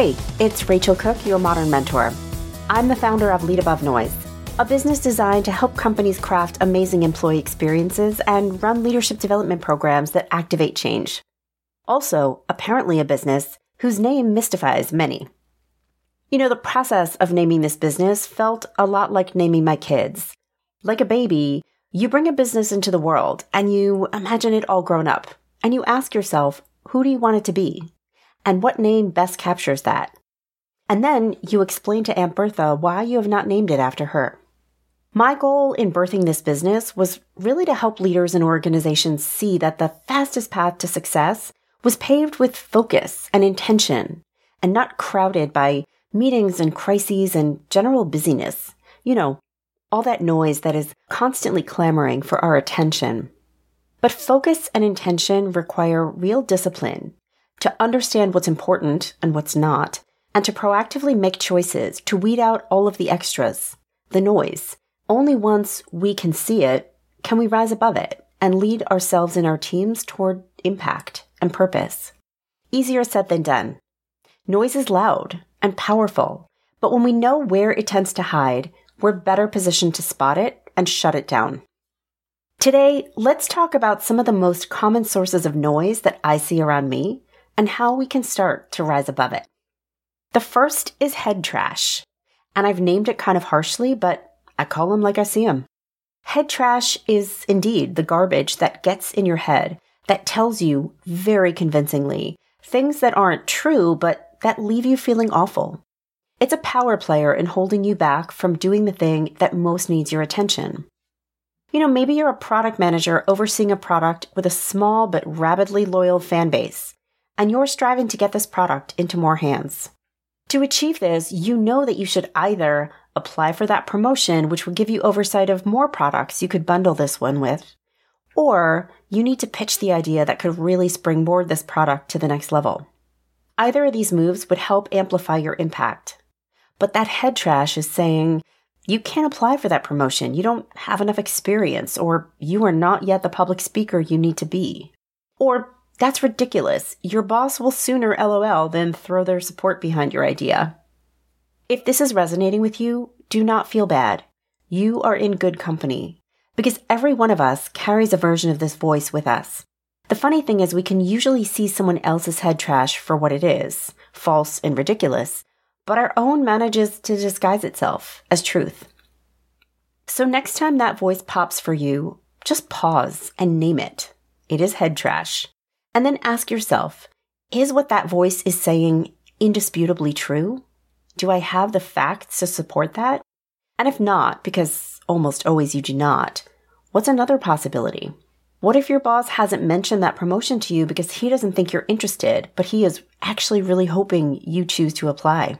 Hey, it's Rachel Cooke, your modern mentor. I'm the founder of Lead Above Noise, a business designed to help companies craft amazing employee experiences and run leadership development programs that activate change. Also, apparently, a business whose name mystifies many. You know, the process of naming this business felt a lot like naming my kids. Like a baby, you bring a business into the world and you imagine it all grown up, and you ask yourself, who do you want it to be? And what name best captures that. And then you explain to Aunt Bertha why you have not named it after her. My goal in birthing this business was really to help leaders and organizations see that the fastest path to success was paved with focus and intention and not crowded by meetings and crises and general busyness. You know, all that noise that is constantly clamoring for our attention. But focus and intention require real discipline to understand what's important and what's not, and to proactively make choices to weed out all of the extras, the noise. Only once we can see it can we rise above it and lead ourselves and our teams toward impact and purpose. Easier said than done. Noise is loud and powerful, but when we know where it tends to hide, we're better positioned to spot it and shut it down. Today, let's talk about some of the most common sources of noise that I see around me and how we can start to rise above it. The first is head trash, and I've named it kind of harshly, but I call them like I see them. Head trash is indeed the garbage that gets in your head that tells you very convincingly things that aren't true, but that leave you feeling awful. It's a power player in holding you back from doing the thing that most needs your attention. You know, maybe you're a product manager overseeing a product with a small but rabidly loyal fan base and you're striving to get this product into more hands. To achieve this, you know that you should either apply for that promotion, which will give you oversight of more products you could bundle this one with, or you need to pitch the idea that could really springboard this product to the next level. Either of these moves would help amplify your impact. But that head trash is saying, you can't apply for that promotion. You don't have enough experience, or you are not yet the public speaker you need to be. Or that's ridiculous. Your boss will sooner LOL than throw their support behind your idea. If this is resonating with you, do not feel bad. You are in good company because every one of us carries a version of this voice with us. The funny thing is, we can usually see someone else's head trash for what it is false and ridiculous, but our own manages to disguise itself as truth. So, next time that voice pops for you, just pause and name it. It is head trash. And then ask yourself is what that voice is saying indisputably true? Do I have the facts to support that? And if not, because almost always you do not, what's another possibility? What if your boss hasn't mentioned that promotion to you because he doesn't think you're interested, but he is actually really hoping you choose to apply?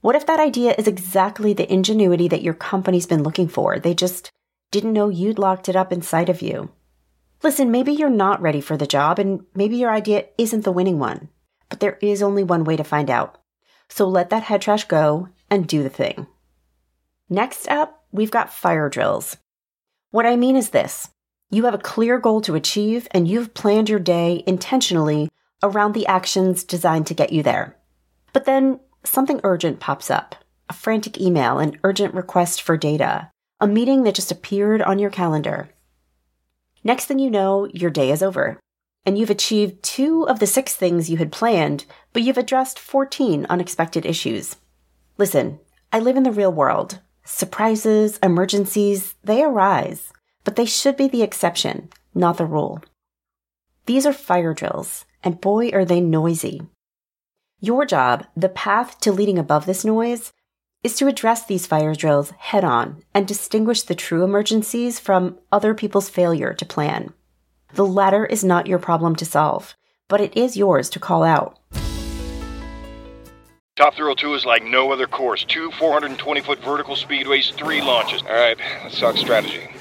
What if that idea is exactly the ingenuity that your company's been looking for? They just didn't know you'd locked it up inside of you. Listen, maybe you're not ready for the job and maybe your idea isn't the winning one, but there is only one way to find out. So let that head trash go and do the thing. Next up, we've got fire drills. What I mean is this You have a clear goal to achieve, and you've planned your day intentionally around the actions designed to get you there. But then something urgent pops up a frantic email, an urgent request for data, a meeting that just appeared on your calendar. Next thing you know, your day is over, and you've achieved two of the six things you had planned, but you've addressed 14 unexpected issues. Listen, I live in the real world. Surprises, emergencies, they arise, but they should be the exception, not the rule. These are fire drills, and boy, are they noisy. Your job, the path to leading above this noise, is to address these fire drills head on and distinguish the true emergencies from other people's failure to plan. The latter is not your problem to solve, but it is yours to call out. Top Thrill 2 is like no other course. Two 420 foot vertical speedways, three launches. All right, let's talk strategy.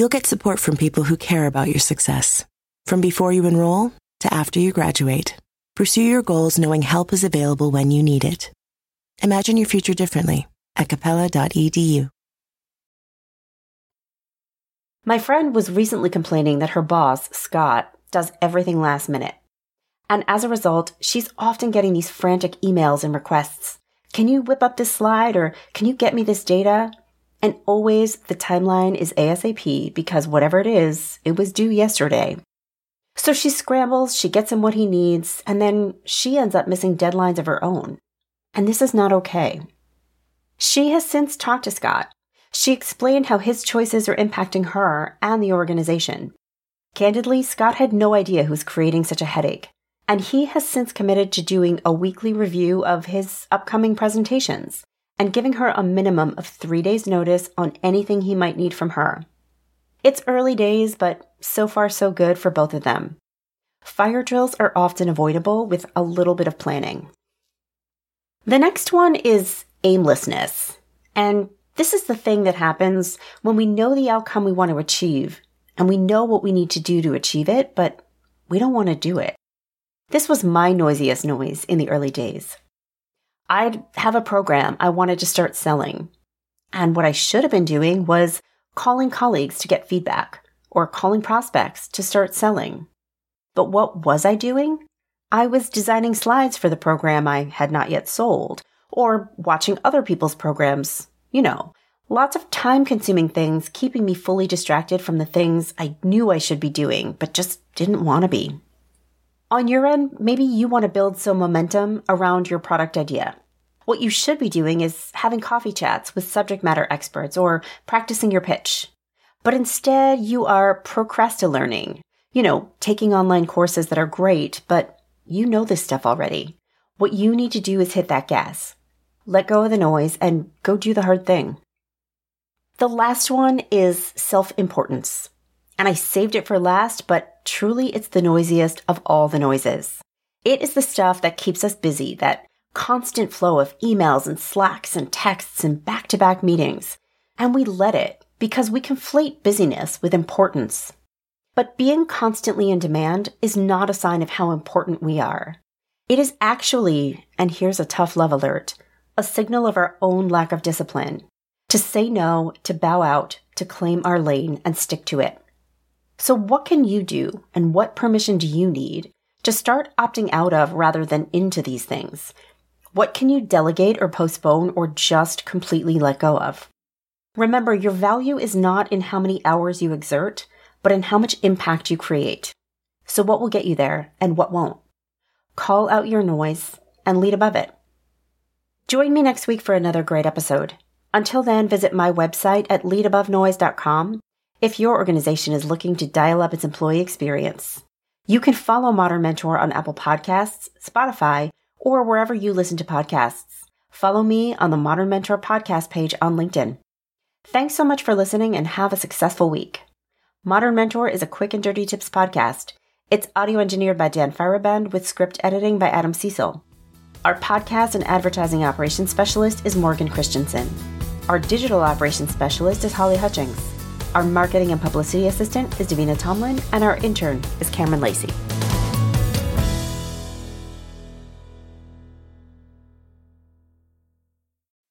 you'll get support from people who care about your success. From before you enroll to after you graduate, pursue your goals knowing help is available when you need it. Imagine your future differently at capella.edu. My friend was recently complaining that her boss, Scott, does everything last minute. And as a result, she's often getting these frantic emails and requests. Can you whip up this slide or can you get me this data? And always the timeline is ASAP because whatever it is, it was due yesterday. So she scrambles, she gets him what he needs, and then she ends up missing deadlines of her own. And this is not okay. She has since talked to Scott. She explained how his choices are impacting her and the organization. Candidly, Scott had no idea who was creating such a headache, and he has since committed to doing a weekly review of his upcoming presentations and giving her a minimum of three days' notice on anything he might need from her. It's early days, but so far so good for both of them. Fire drills are often avoidable with a little bit of planning. The next one is aimlessness. And this is the thing that happens when we know the outcome we want to achieve and we know what we need to do to achieve it, but we don't want to do it. This was my noisiest noise in the early days. I'd have a program I wanted to start selling. And what I should have been doing was calling colleagues to get feedback or calling prospects to start selling. But what was I doing? I was designing slides for the program I had not yet sold or watching other people's programs. You know, lots of time consuming things keeping me fully distracted from the things I knew I should be doing, but just didn't want to be. On your end, maybe you want to build some momentum around your product idea. What you should be doing is having coffee chats with subject matter experts or practicing your pitch. But instead, you are procrastinating. You know, taking online courses that are great, but you know this stuff already. What you need to do is hit that gas. Let go of the noise and go do the hard thing. The last one is self importance. And I saved it for last, but truly it's the noisiest of all the noises. It is the stuff that keeps us busy, that constant flow of emails and slacks and texts and back to back meetings. And we let it because we conflate busyness with importance. But being constantly in demand is not a sign of how important we are. It is actually, and here's a tough love alert, a signal of our own lack of discipline. To say no, to bow out, to claim our lane and stick to it. So, what can you do and what permission do you need to start opting out of rather than into these things? What can you delegate or postpone or just completely let go of? Remember, your value is not in how many hours you exert, but in how much impact you create. So, what will get you there and what won't? Call out your noise and lead above it. Join me next week for another great episode. Until then, visit my website at leadabovenoise.com if your organization is looking to dial up its employee experience. You can follow Modern Mentor on Apple Podcasts, Spotify, or wherever you listen to podcasts. Follow me on the Modern Mentor podcast page on LinkedIn. Thanks so much for listening and have a successful week. Modern Mentor is a quick and dirty tips podcast. It's audio engineered by Dan Feierabend with script editing by Adam Cecil. Our podcast and advertising operations specialist is Morgan Christensen. Our digital operations specialist is Holly Hutchings. Our marketing and publicity assistant is Davina Tomlin, and our intern is Cameron Lacey.